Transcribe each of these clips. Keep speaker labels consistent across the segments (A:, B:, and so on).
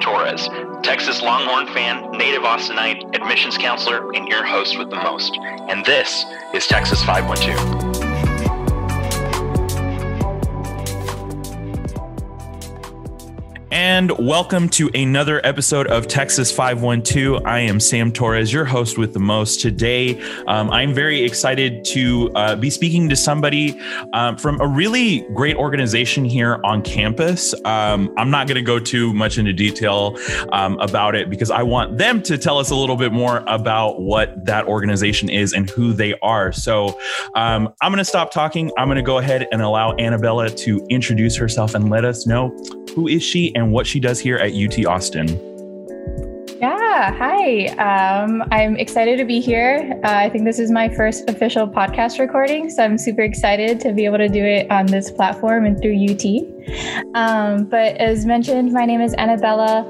A: Torres, Texas Longhorn fan, native Austinite, admissions counselor, and your host with the most. And this is Texas 512.
B: And welcome to another episode of Texas 512. I am Sam Torres, your host with the most. Today, um, I'm very excited to uh, be speaking to somebody um, from a really great organization here on campus. Um, I'm not going to go too much into detail um, about it because I want them to tell us a little bit more about what that organization is and who they are. So um, I'm going to stop talking. I'm going to go ahead and allow Annabella to introduce herself and let us know who is she and what she does here at UT Austin.
C: Yeah, hi. Um, I'm excited to be here. Uh, I think this is my first official podcast recording, so I'm super excited to be able to do it on this platform and through UT. Um, but as mentioned, my name is Annabella.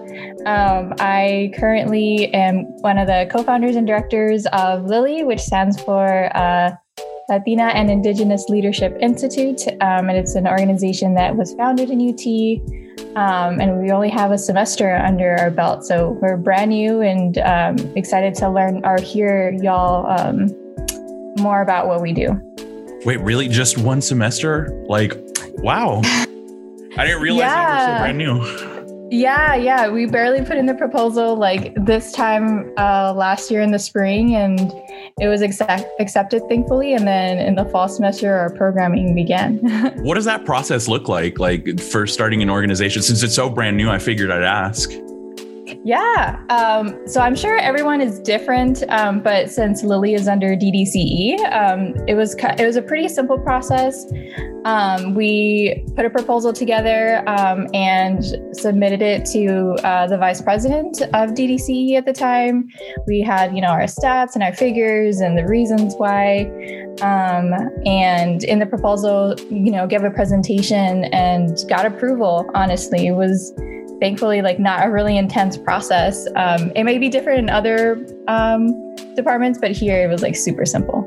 C: Um, I currently am one of the co founders and directors of Lily, which stands for uh, Latina and Indigenous Leadership Institute. Um, and it's an organization that was founded in UT. Um, and we only have a semester under our belt. So we're brand new and um, excited to learn or hear y'all um, more about what we do.
B: Wait, really? Just one semester? Like, wow. I didn't realize yeah. that we're so brand new.
C: Yeah, yeah. We barely put in the proposal like this time uh, last year in the spring, and it was accept- accepted, thankfully. And then in the fall semester, our programming began.
B: what does that process look like, like for starting an organization? Since it's so brand new, I figured I'd ask.
C: Yeah. Um, so I'm sure everyone is different, um, but since Lily is under DDCE, um, it was it was a pretty simple process. Um, we put a proposal together um, and submitted it to uh, the vice president of DDCE at the time. We had you know our stats and our figures and the reasons why. Um, and in the proposal, you know, gave a presentation and got approval. Honestly, it was thankfully like not a really intense process. Um, it may be different in other um, departments, but here it was like super simple.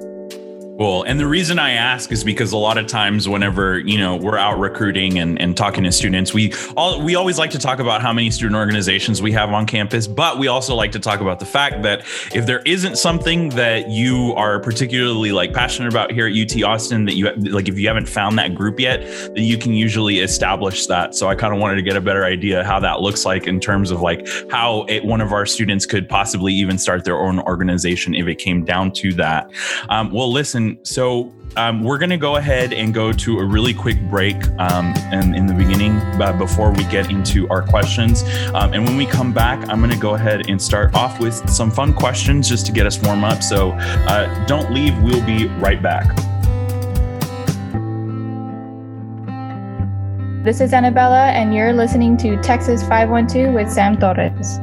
B: Cool. And the reason I ask is because a lot of times whenever, you know, we're out recruiting and, and talking to students, we all we always like to talk about how many student organizations we have on campus, but we also like to talk about the fact that if there isn't something that you are particularly like passionate about here at UT Austin that you like if you haven't found that group yet, then you can usually establish that. So I kind of wanted to get a better idea how that looks like in terms of like how it, one of our students could possibly even start their own organization if it came down to that. Um, well, listen, so um, we're going to go ahead and go to a really quick break um, and in the beginning uh, before we get into our questions. Um, and when we come back, I'm going to go ahead and start off with some fun questions just to get us warm up. So uh, don't leave. We'll be right back.
C: This is Annabella, and you're listening to Texas 512 with Sam Torres.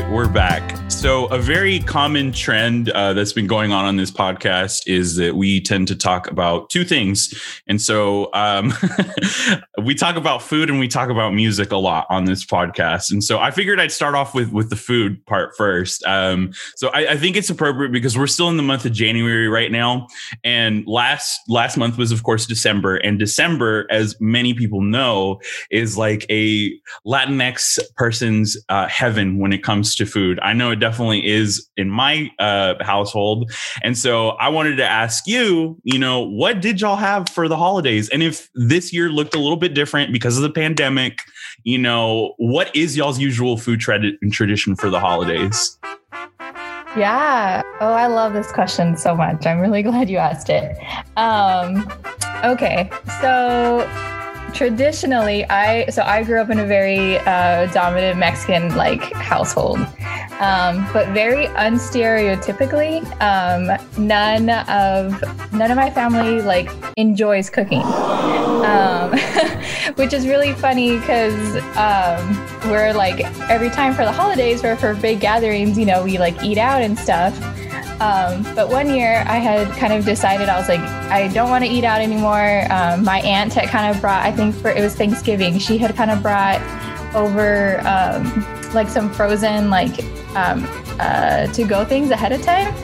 B: We're back. So, a very common trend uh, that's been going on on this podcast is that we tend to talk about two things. And so, um, we talk about food and we talk about music a lot on this podcast. And so, I figured I'd start off with with the food part first. Um, so, I, I think it's appropriate because we're still in the month of January right now, and last last month was, of course, December. And December, as many people know, is like a Latinx person's uh, heaven when it comes to food. I know it definitely definitely is in my uh, household. And so I wanted to ask you, you know, what did y'all have for the holidays? And if this year looked a little bit different because of the pandemic, you know, what is y'all's usual food tra- tradition for the holidays?
C: Yeah. Oh, I love this question so much. I'm really glad you asked it. Um, okay. So traditionally i so i grew up in a very uh, dominant mexican like household um, but very unstereotypically um, none of none of my family like enjoys cooking um, which is really funny because um, we're like every time for the holidays or for big gatherings you know we like eat out and stuff um, but one year I had kind of decided I was like, I don't want to eat out anymore. Um, my aunt had kind of brought, I think for it was Thanksgiving, she had kind of brought over um, like some frozen like um, uh, to go things ahead of time,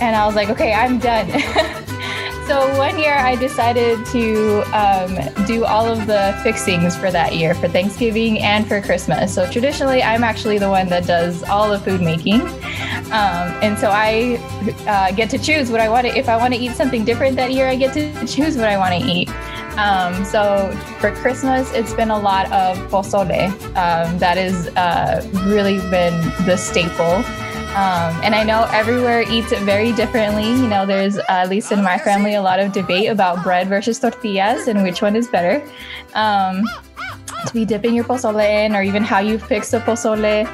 C: and I was like, okay, I'm done. so one year I decided to um, do all of the fixings for that year for Thanksgiving and for Christmas. So traditionally, I'm actually the one that does all the food making. Um, and so I uh, get to choose what I want to. If I want to eat something different that year, I get to choose what I want to eat. Um, so for Christmas, it's been a lot of pozole. Um, that has uh, really been the staple. Um, and I know everywhere eats it very differently. You know, there's uh, at least in my family a lot of debate about bread versus tortillas and which one is better. Um, to be dipping your pozole in, or even how you fix the pozole.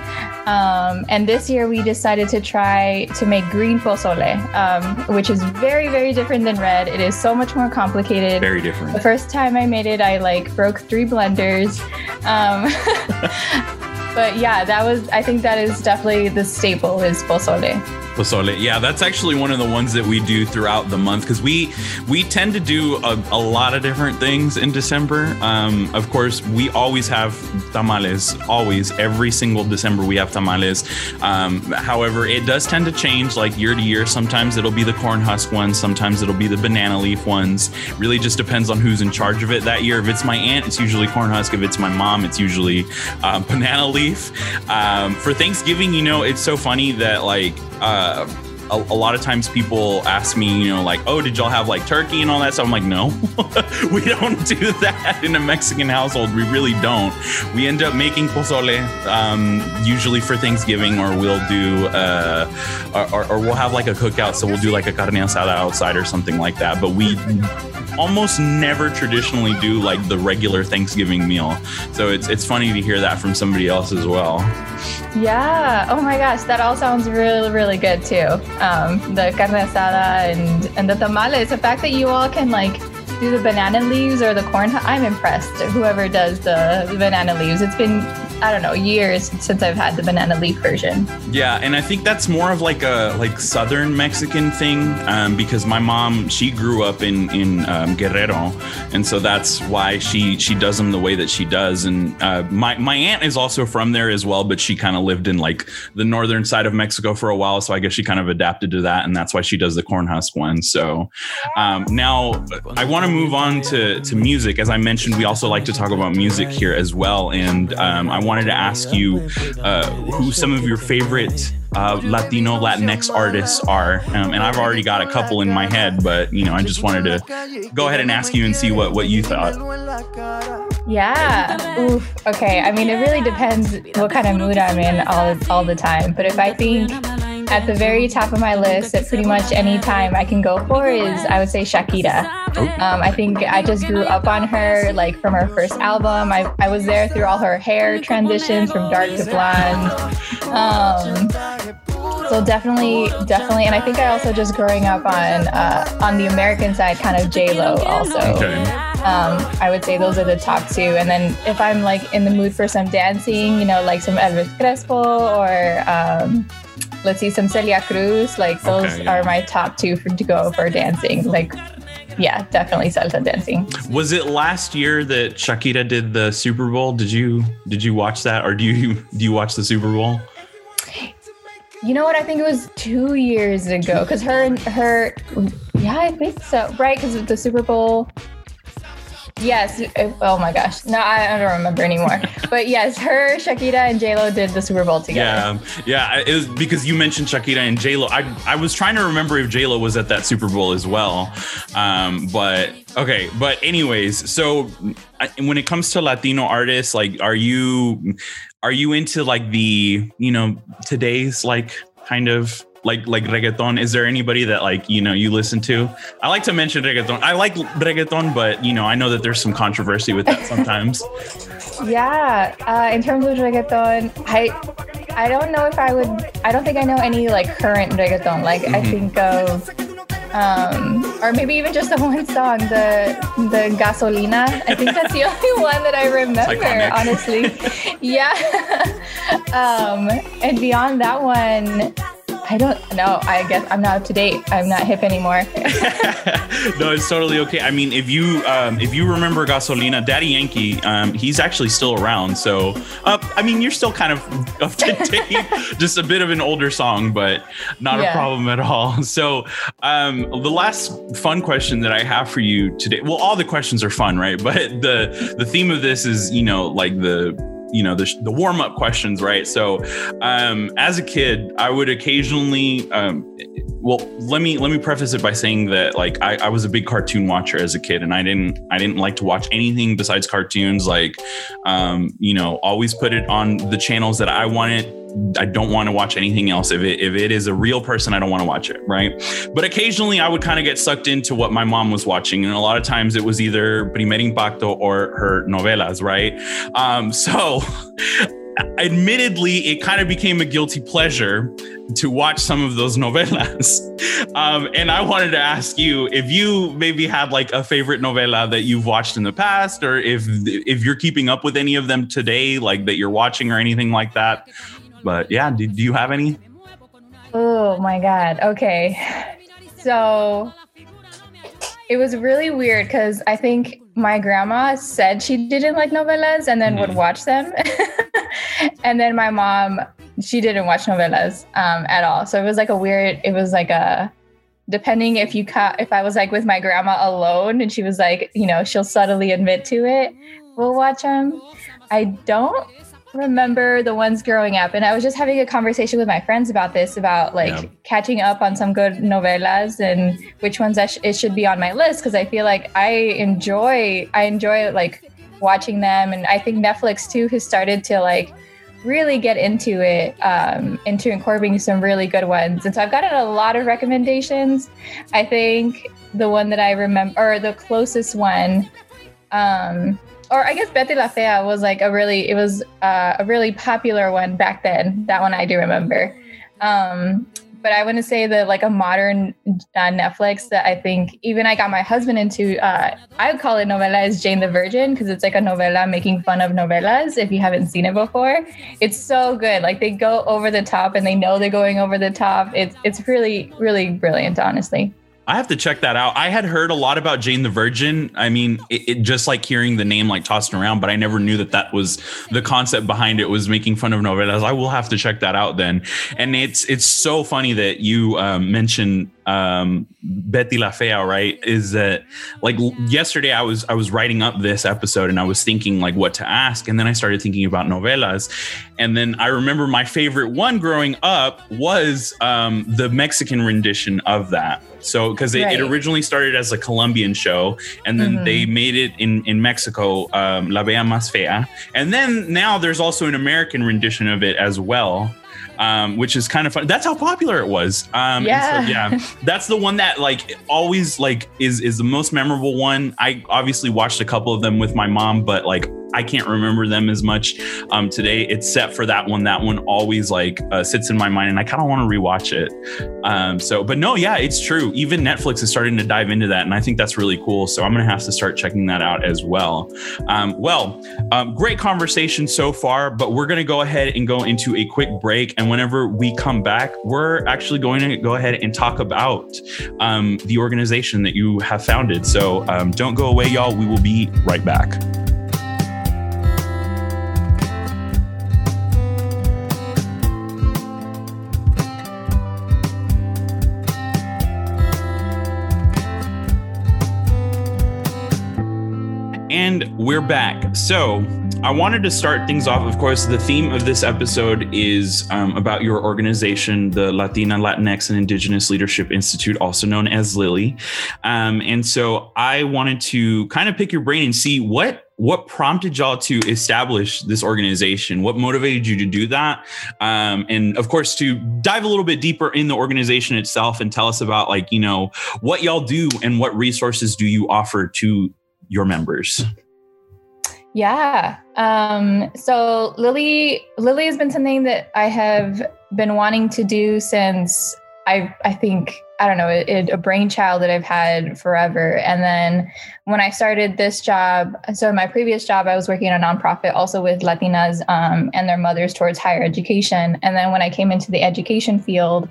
C: Um, and this year we decided to try to make green pozole, um, which is very, very different than red. It is so much more complicated.
B: Very different.
C: The first time I made it, I like broke three blenders. Um, but yeah, that was, I think that is definitely the staple is pozole.
B: Pozole. Yeah, that's actually one of the ones that we do throughout the month because we we tend to do a, a, lot of different things in December. Um, of course, we always have tamales. Always, every single December we have tamales. Um, however, it does tend to change like year to year. Sometimes it'll be the corn husk ones. Sometimes it'll be the banana leaf ones. Really, just depends on who's in charge of it that year. If it's my aunt, it's usually corn husk. If it's my mom, it's usually uh, banana leaf. Um, for Thanksgiving, you know, it's so funny that like. Uh, a, a, lot of times people ask me, you know, like, oh, did y'all have like turkey and all that stuff? I'm like, no, we don't do that in a Mexican household. We really don't. We end up making pozole um, usually for Thanksgiving, or we'll do, uh, or, or, we'll have like a cookout. So we'll do like a carne asada outside or something like that. But we almost never traditionally do like the regular Thanksgiving meal. So it's it's funny to hear that from somebody else as well.
C: Yeah. Oh my gosh, that all sounds really, really good too. Um, the carne asada and and the tamales. The fact that you all can like do the banana leaves or the corn. I'm impressed. Whoever does the banana leaves. It's been I don't know years since I've had the banana leaf version.
B: Yeah, and I think that's more of like a like southern Mexican thing um, because my mom she grew up in in um, Guerrero, and so that's why she she does them the way that she does. And uh, my my aunt is also from there as well, but she kind of lived in like the northern side of Mexico for a while, so I guess she kind of adapted to that, and that's why she does the corn husk one. So um, now I want to move on to to music. As I mentioned, we also like to talk about music here as well, and um, I wanted to ask you uh, who some of your favorite uh, Latino Latinx artists are, um, and I've already got a couple in my head, but you know, I just wanted to go ahead and ask you and see what what you thought.
C: Yeah. Oof. Okay. I mean, it really depends what kind of mood I'm in all all the time. But if I think at the very top of my list at pretty much any time I can go for is I would say Shakira. Um, I think I just grew up on her like from her first album. I, I was there through all her hair transitions from dark to blonde. Um, so definitely, definitely, and I think I also just growing up on uh, on the American side, kind of J Lo also. Okay. Um, I would say those are the top two. And then if I'm like in the mood for some dancing, you know, like some Elvis Crespo or um, let's see some Celia Cruz. Like those okay, yeah. are my top two for, to go for dancing. Like yeah, definitely salsa dancing.
B: Was it last year that Shakira did the Super Bowl? Did you did you watch that or do you do you watch the Super Bowl?
C: You know what? I think it was two years ago because her her yeah, I think so. Right, because of the Super Bowl Yes. Oh my gosh. No, I, don't remember anymore. but yes, her, Shakira, and J Lo did the Super Bowl together.
B: Yeah, yeah. It was because you mentioned Shakira and J Lo. I I was trying to remember if J Lo was at that Super Bowl as well. Um, but okay. But anyways, so when it comes to Latino artists, like, are you are you into like the you know today's like kind of like like reggaeton is there anybody that like you know you listen to i like to mention reggaeton i like reggaeton but you know i know that there's some controversy with that sometimes
C: yeah uh, in terms of reggaeton i i don't know if i would i don't think i know any like current reggaeton like mm-hmm. i think of um, or maybe even just the one song, the the gasolina. I think that's the only one that I remember, honestly. yeah. um, and beyond that one, I don't know. I guess I'm not up to date. I'm not hip anymore.
B: no, it's totally okay. I mean, if you um, if you remember Gasolina, Daddy Yankee, um, he's actually still around. So, uh, I mean, you're still kind of up to date. Just a bit of an older song, but not yeah. a problem at all. So, um, the last fun question that I have for you today. Well, all the questions are fun, right? But the the theme of this is, you know, like the you know the, the warm up questions, right? So, um, as a kid, I would occasionally, um, well, let me let me preface it by saying that like I, I was a big cartoon watcher as a kid, and I didn't I didn't like to watch anything besides cartoons. Like, um, you know, always put it on the channels that I wanted I don't want to watch anything else. If it if it is a real person, I don't want to watch it, right? But occasionally I would kind of get sucked into what my mom was watching. And a lot of times it was either Primer Impacto or her novelas, right? Um, so admittedly, it kind of became a guilty pleasure to watch some of those novelas. Um, and I wanted to ask you if you maybe had like a favorite novela that you've watched in the past, or if if you're keeping up with any of them today, like that you're watching or anything like that. But yeah, do, do you have any?
C: Oh my God. Okay. So it was really weird because I think my grandma said she didn't like novelas and then mm. would mm-hmm. watch them. and then my mom, she didn't watch novelas um, at all. So it was like a weird, it was like a, depending if you ca- if I was like with my grandma alone and she was like, you know, she'll subtly admit to it, we'll watch them. I don't remember the ones growing up. And i was just having a conversation with my friends about this about like yeah. catching up on some good novelas and which ones sh- it should be on my list. Because i feel like i enjoy i enjoy like watching them. And i think netflix too has started to like really get into it um, into incorporating some really good ones. And so i've gotten a lot of recommendations. I think the one that i remember or the closest one um, or I guess Betty La Fea was like a really it was uh, a really popular one back then. That one I do remember. Um, but I want to say that like a modern uh, Netflix that I think even I got my husband into. Uh, I would call it novela is Jane the Virgin because it's like a novela making fun of novelas. If you haven't seen it before, it's so good. Like they go over the top and they know they're going over the top. It's it's really really brilliant, honestly.
B: I have to check that out. I had heard a lot about Jane the Virgin. I mean, it, it, just like hearing the name like tossed around, but I never knew that that was the concept behind it was making fun of novelas. I will have to check that out then. And it's it's so funny that you um, mentioned um, Betty La Fea, right? Is that like yesterday I was I was writing up this episode and I was thinking like what to ask, and then I started thinking about novelas, and then I remember my favorite one growing up was um, the Mexican rendition of that. So because it, right. it, originally started as a Colombian show, and then mm-hmm. they made it in in Mexico, um, La Bella Más Fea, and then now there's also an American rendition of it as well um, which is kind of fun. That's how popular it was. Um, yeah, so, yeah. That's the one that like always like is is the most memorable one. I obviously watched a couple of them with my mom, but like I can't remember them as much um, today. Set for that one. That one always like uh, sits in my mind, and I kind of want to rewatch it. Um, so, but no, yeah, it's true. Even Netflix is starting to dive into that, and I think that's really cool. So I'm gonna have to start checking that out as well. Um, well, um, great conversation so far, but we're gonna go ahead and go into a quick break, and whenever we come back, we're actually going to go ahead and talk about um, the organization that you have founded. So um, don't go away, y'all. We will be right back. And we're back. So, I wanted to start things off. Of course, the theme of this episode is um, about your organization, the Latina, Latinx, and Indigenous Leadership Institute, also known as Lily. Um, and so, I wanted to kind of pick your brain and see what what prompted y'all to establish this organization what motivated you to do that um, and of course to dive a little bit deeper in the organization itself and tell us about like you know what y'all do and what resources do you offer to your members?
C: Yeah. Um, so Lily, Lily has been something that I have been wanting to do since I I think I don't know it, it, a brainchild that I've had forever. And then when I started this job, so in my previous job, I was working in a nonprofit also with Latinas um, and their mothers towards higher education. And then when I came into the education field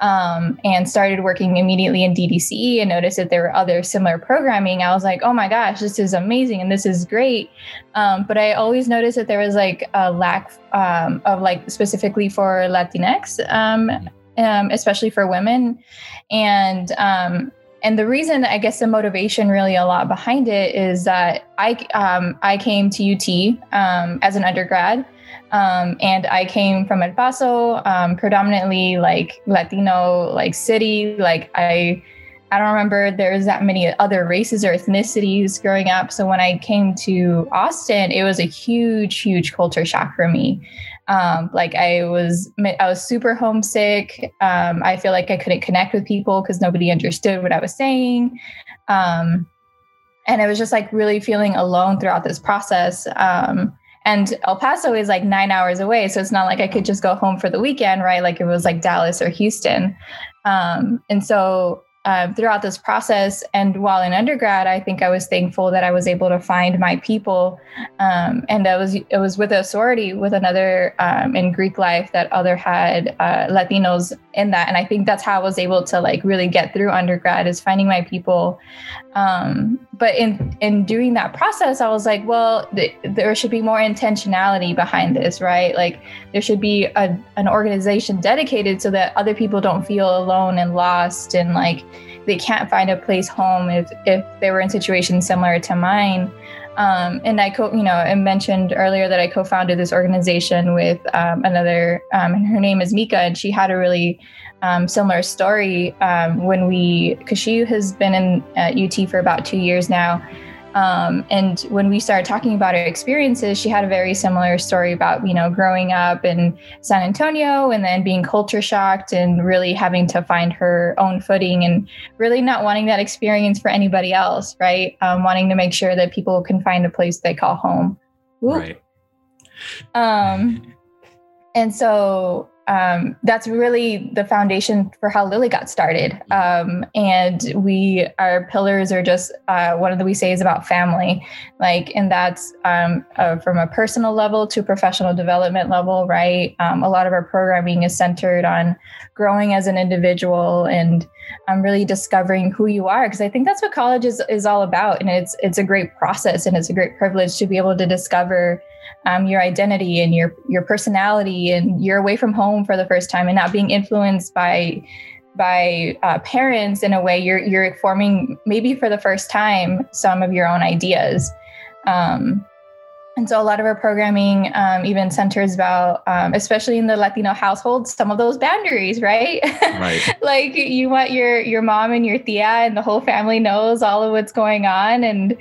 C: um, and started working immediately in DDCE and noticed that there were other similar programming, I was like, oh my gosh, this is amazing and this is great. Um, but I always noticed that there was like a lack um, of like specifically for Latinx um, especially for women. And um, and the reason, I guess, the motivation really a lot behind it is that I um, I came to UT um, as an undergrad. Um, and I came from El Paso, um, predominantly like Latino, like city. Like I, I don't remember there's that many other races or ethnicities growing up. So when I came to Austin, it was a huge, huge culture shock for me. Um, like I was, I was super homesick. Um, I feel like I couldn't connect with people because nobody understood what I was saying. Um, and I was just like really feeling alone throughout this process. Um, and El Paso is like nine hours away. So it's not like I could just go home for the weekend, right? Like it was like Dallas or Houston. Um, and so uh, throughout this process. And while in undergrad, I think I was thankful that I was able to find my people. Um, and I was it was with a sorority with another um, in Greek life that other had uh, Latinos in that. And I think that's how I was able to like really get through undergrad is finding my people. Um, but in in doing that process, I was like, well, th- there should be more intentionality behind this, right? Like there should be a, an organization dedicated so that other people don't feel alone and lost and like they can't find a place home if if they were in situations similar to mine. Um, and I co, you know, I mentioned earlier that I co-founded this organization with um, another, um, and her name is Mika, and she had a really um, similar story um, when we, because she has been in uh, UT for about two years now. Um, and when we started talking about her experiences, she had a very similar story about, you know, growing up in San Antonio and then being culture shocked and really having to find her own footing and really not wanting that experience for anybody else, right? Um, wanting to make sure that people can find a place they call home.
B: Right.
C: Um, and so um, that's really the foundation for how Lily got started. Um, and we, our pillars are just uh, one of the we say is about family, like, and that's um, uh, from a personal level to professional development level, right? Um, a lot of our programming is centered on growing as an individual and um, really discovering who you are, because I think that's what college is is all about, and it's it's a great process and it's a great privilege to be able to discover um, your identity and your your personality and you're away from home for the first time and not being influenced by by uh, parents in a way you're you're forming maybe for the first time some of your own ideas. Um, and so a lot of our programming um, even centers about, um, especially in the Latino households, some of those boundaries, right?
B: Right.
C: like you want your your mom and your tia and the whole family knows all of what's going on, and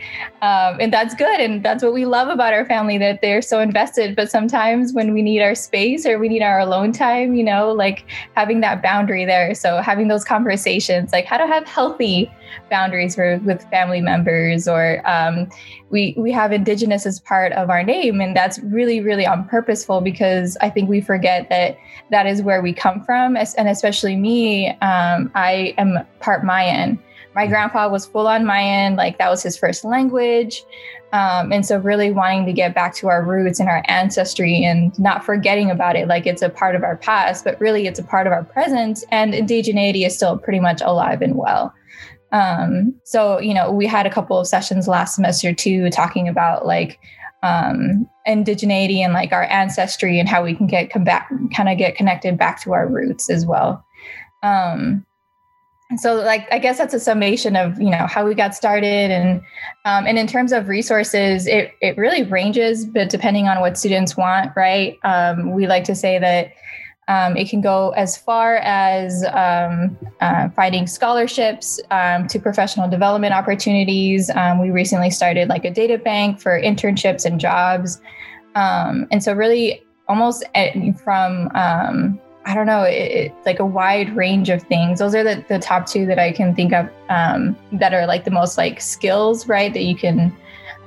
C: um, and that's good, and that's what we love about our family that they're so invested. But sometimes when we need our space or we need our alone time, you know, like having that boundary there. So having those conversations, like how to have healthy boundaries for, with family members or um, we we have indigenous as part of our name and that's really really on purposeful because i think we forget that that is where we come from and especially me um, i am part mayan. My grandpa was full on mayan like that was his first language um, and so really wanting to get back to our roots and our ancestry and not forgetting about it like it's a part of our past but really it's a part of our present and indigeneity is still pretty much alive and well um, so, you know, we had a couple of sessions last semester too, talking about like um, indigeneity and like our ancestry and how we can get come back, kind of get connected back to our roots as well. Um, so like i guess that's a summation of you know how we got started and um, and in terms of resources it, it really ranges but depending on what students want right um, we like to say that um, it can go as far as um, uh, finding scholarships um, to professional development opportunities. Um, we recently started like a data bank for internships and jobs. Um, and so, really, almost at, from um, I don't know, it, it, like a wide range of things. Those are the, the top two that I can think of that are like the most like skills, right? That you can,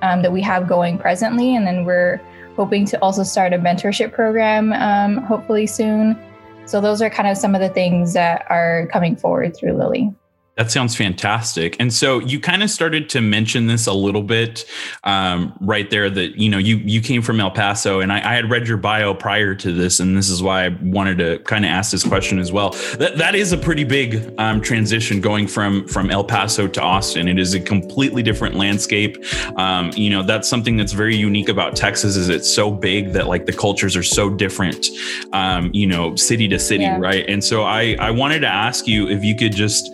C: that we have going presently. And then we're, hoping to also start a mentorship program um, hopefully soon. so those are kind of some of the things that are coming forward through Lily.
B: That sounds fantastic. And so you kind of started to mention this a little bit um, right there that, you know, you, you came from El Paso and I, I, had read your bio prior to this. And this is why I wanted to kind of ask this question as well. That, that is a pretty big um, transition going from, from El Paso to Austin. It is a completely different landscape. Um, you know, that's something that's very unique about Texas is it's so big that like the cultures are so different, um, you know, city to city. Yeah. Right. And so I, I wanted to ask you if you could just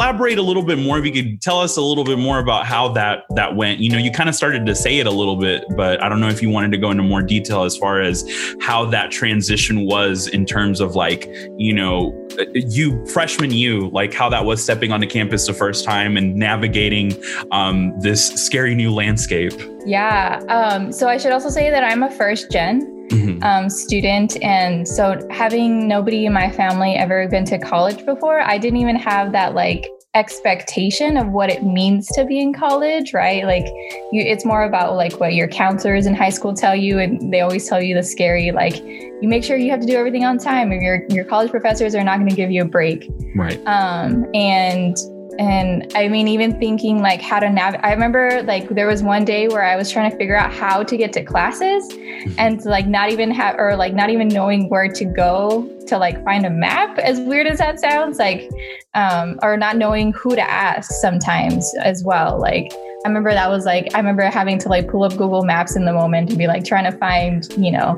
B: elaborate a little bit more if you could tell us a little bit more about how that that went. You know you kind of started to say it a little bit but i don't know if you wanted to go into more detail as far as how that transition was in terms of like you know you freshman you like how that was stepping onto campus the first time and navigating um, this scary new landscape.
C: Yeah um, so i should also say that i'm a first gen Mm-hmm. Um, student. And so, having nobody in my family ever been to college before, I didn't even have that like expectation of what it means to be in college, right? Like, you, it's more about like what your counselors in high school tell you, and they always tell you the scary, like, you make sure you have to do everything on time, or your your college professors are not going to give you a break,
B: right?
C: Um, and and I mean, even thinking like how to navigate. I remember like there was one day where I was trying to figure out how to get to classes mm-hmm. and to, like not even have, or like not even knowing where to go to like find a map, as weird as that sounds, like, um, or not knowing who to ask sometimes as well. Like, I remember that was like, I remember having to like pull up Google Maps in the moment and be like trying to find, you know,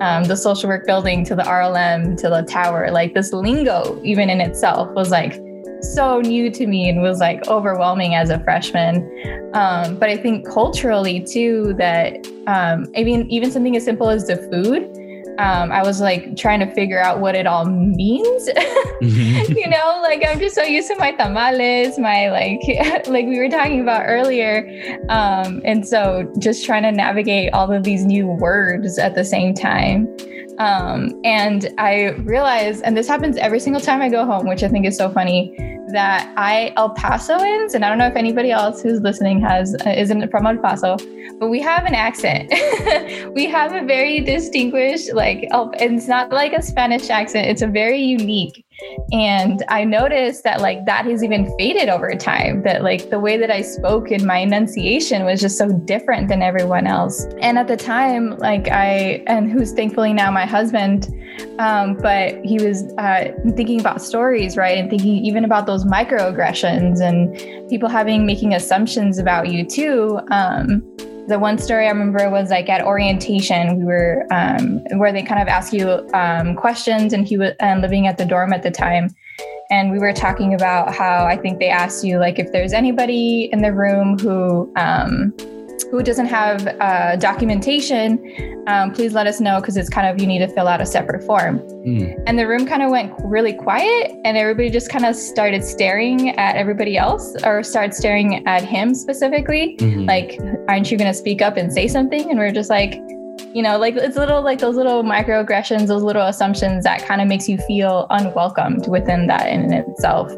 C: um, the social work building to the RLM to the tower. Like this lingo, even in itself, was like, so new to me and was like overwhelming as a freshman. Um, but I think culturally too that um, I mean even something as simple as the food. Um, I was like trying to figure out what it all means. mm-hmm. You know, like I'm just so used to my tamales, my like like we were talking about earlier. Um, and so just trying to navigate all of these new words at the same time. Um, and I realize, and this happens every single time I go home, which I think is so funny, that I El Pasoans, and I don't know if anybody else who's listening has uh, isn't from El Paso, but we have an accent. we have a very distinguished, like, and it's not like a Spanish accent. It's a very unique and I noticed that like that has even faded over time, that like the way that I spoke in my enunciation was just so different than everyone else. And at the time, like I, and who's thankfully now my husband, um, but he was uh, thinking about stories, right? And thinking even about those microaggressions and people having, making assumptions about you too. Um, the one story I remember was like at orientation, we were um, where they kind of ask you um, questions, and he was and living at the dorm at the time, and we were talking about how I think they asked you like if there's anybody in the room who um, who doesn't have uh, documentation, um, please let us know because it's kind of you need to fill out a separate form. Mm. And the room kind of went really quiet, and everybody just kind of started staring at everybody else or started staring at him specifically. Mm-hmm. Like, aren't you going to speak up and say something? And we're just like, you know, like it's little like those little microaggressions, those little assumptions that kind of makes you feel unwelcomed within that in itself.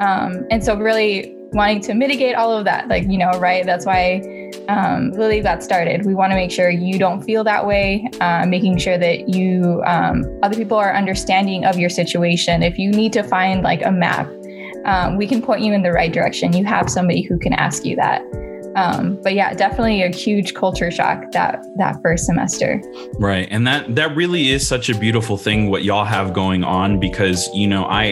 C: Um, and so, really wanting to mitigate all of that, like, you know, right? That's why um, Lily got started. We want to make sure you don't feel that way, uh, making sure that you, um, other people are understanding of your situation. If you need to find like a map, um, we can point you in the right direction. You have somebody who can ask you that. Um, but yeah, definitely a huge culture shock that that first semester.
B: Right, and that that really is such a beautiful thing what y'all have going on because you know I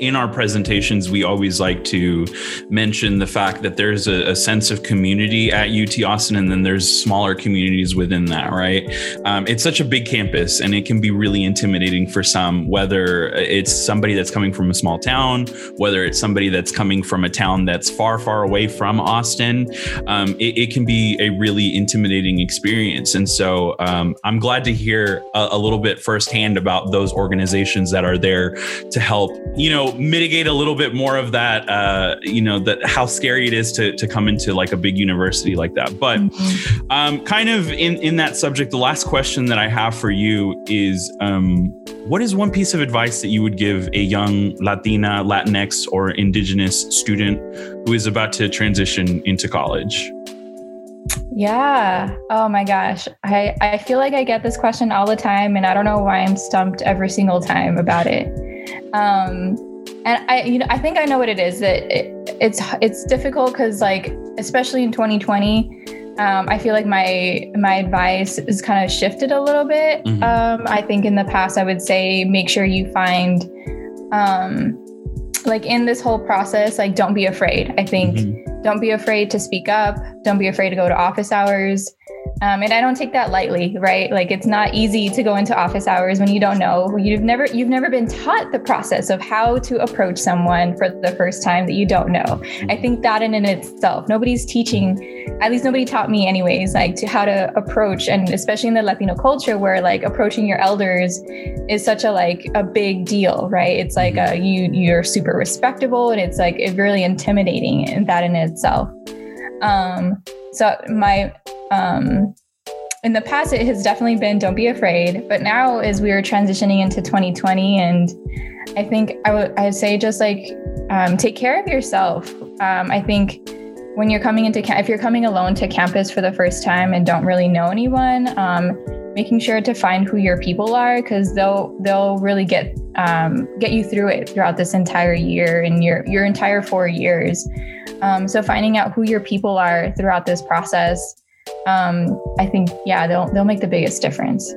B: in our presentations we always like to mention the fact that there's a, a sense of community at UT Austin, and then there's smaller communities within that. Right, um, it's such a big campus, and it can be really intimidating for some, whether it's somebody that's coming from a small town, whether it's somebody that's coming from a town that's far, far away from Austin um, it, it, can be a really intimidating experience. And so um, I'm glad to hear a, a, little bit firsthand about those organizations that are there to help, you know, mitigate a little bit more of that, uh, you know, that how scary it is to, to come into like a big university like that. But mm-hmm. um, kind of in, in that subject, the last question that I have for you is um, what is one piece of advice that you would give a young Latina, Latinx, or Indigenous student who is about to transition into college?
C: Yeah. Oh my gosh. I, I feel like I get this question all the time and I don't know why I'm stumped every single time about it. Um, and I, you know, I think I know what it is that it, it's, it's difficult because like, especially in 2020, um, I feel like my, my advice is kind of shifted a little bit. Mm-hmm. Um, I think in the past I would say, make sure you find, um, like in this whole process, like don't be afraid. I think mm-hmm. don't be afraid to speak up. Don't be afraid to go to office hours. Um, and I don't take that lightly, right? Like it's not easy to go into office hours when you don't know. You've never you've never been taught the process of how to approach someone for the first time that you don't know. I think that in and itself, nobody's teaching, at least nobody taught me anyways, like to how to approach and especially in the Latino culture where like approaching your elders is such a like a big deal, right? It's like a, you you're super respectable and it's like it's really intimidating in that in itself. Um, so my um, in the past, it has definitely been don't be afraid. But now, as we are transitioning into 2020, and I think I would I say just like um, take care of yourself. Um, I think when you're coming into if you're coming alone to campus for the first time and don't really know anyone, um, making sure to find who your people are because they'll they'll really get um, get you through it throughout this entire year and your your entire four years. Um, so finding out who your people are throughout this process um, I think yeah, they'll they'll make the biggest difference.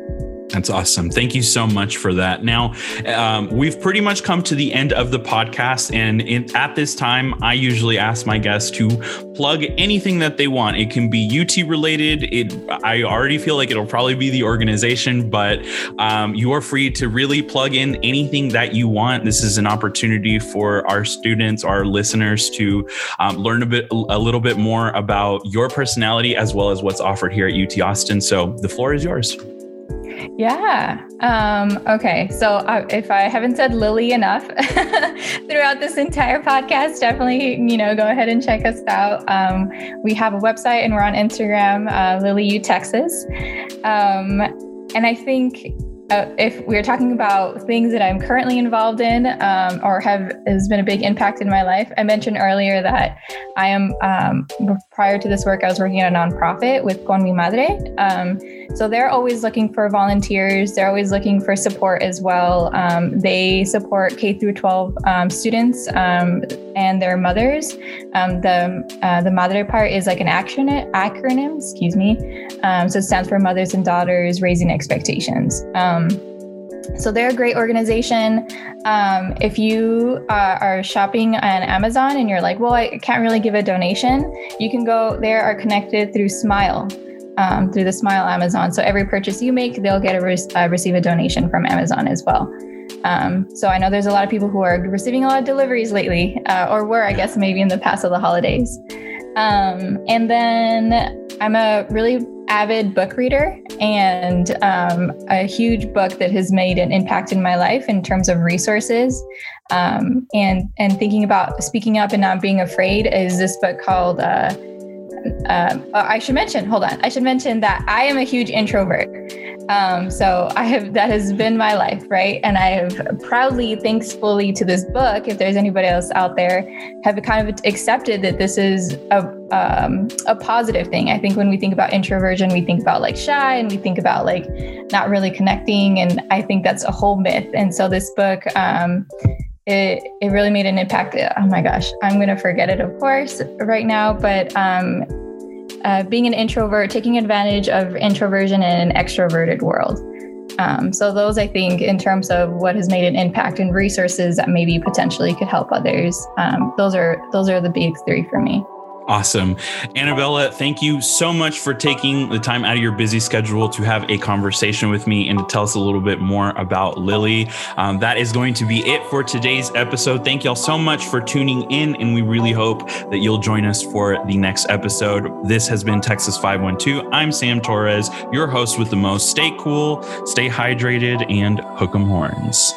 B: That's awesome. Thank you so much for that. Now, um, we've pretty much come to the end of the podcast. And in, at this time, I usually ask my guests to plug anything that they want. It can be UT related. It, I already feel like it'll probably be the organization, but um, you are free to really plug in anything that you want. This is an opportunity for our students, our listeners to um, learn a bit, a little bit more about your personality as well as what's offered here at UT Austin. So the floor is yours.
C: Yeah. Um, okay. So uh, if I haven't said Lily enough throughout this entire podcast, definitely, you know, go ahead and check us out. Um, we have a website and we're on Instagram, uh, Lily U Texas. Um, and I think uh, if we're talking about things that I'm currently involved in um, or have has been a big impact in my life, I mentioned earlier that I am um, prior to this work, I was working at a nonprofit with Con Mi Madre. Um, so they're always looking for volunteers. They're always looking for support as well. Um, they support K through 12 um, students um, and their mothers. the uh, the Madre part is like an acronym, acronym excuse me. so it stands for Mothers and Daughters Raising Expectations. Um, so they're a great organization. Um, if you uh, are shopping on Amazon and you're like, well, I can't really give a donation, you can go, they are connected through Smile, um, through the Smile Amazon. So every purchase you make, they'll get a re- uh, receive a donation from Amazon as well. Um, so I know there's a lot of people who are receiving a lot of deliveries lately, uh, or were, I guess, maybe in the past of the holidays. Um, and then I'm a really avid book reader and um, a huge book that has made an impact in my life in terms of resources um, and and thinking about speaking up and not being afraid is this book called uh, uh, I should mention hold on I should mention that I am a huge introvert um, so I have that has been my life, right? And I have proudly, thankfully to this book, if there's anybody else out there, have kind of accepted that this is a um, a positive thing. I think when we think about introversion, we think about like shy and we think about like not really connecting, and I think that's a whole myth. And so this book. Um, it, it really made an impact. Oh my gosh, I'm going to forget it, of course, right now. But um, uh, being an introvert, taking advantage of introversion in an extroverted world. Um, so those, I think, in terms of what has made an impact and resources that maybe potentially could help others, um, those are those are the big three for me.
B: Awesome. Annabella, thank you so much for taking the time out of your busy schedule to have a conversation with me and to tell us a little bit more about Lily. Um, that is going to be it for today's episode. Thank y'all so much for tuning in, and we really hope that you'll join us for the next episode. This has been Texas 512. I'm Sam Torres, your host with the most. Stay cool, stay hydrated, and hook 'em horns.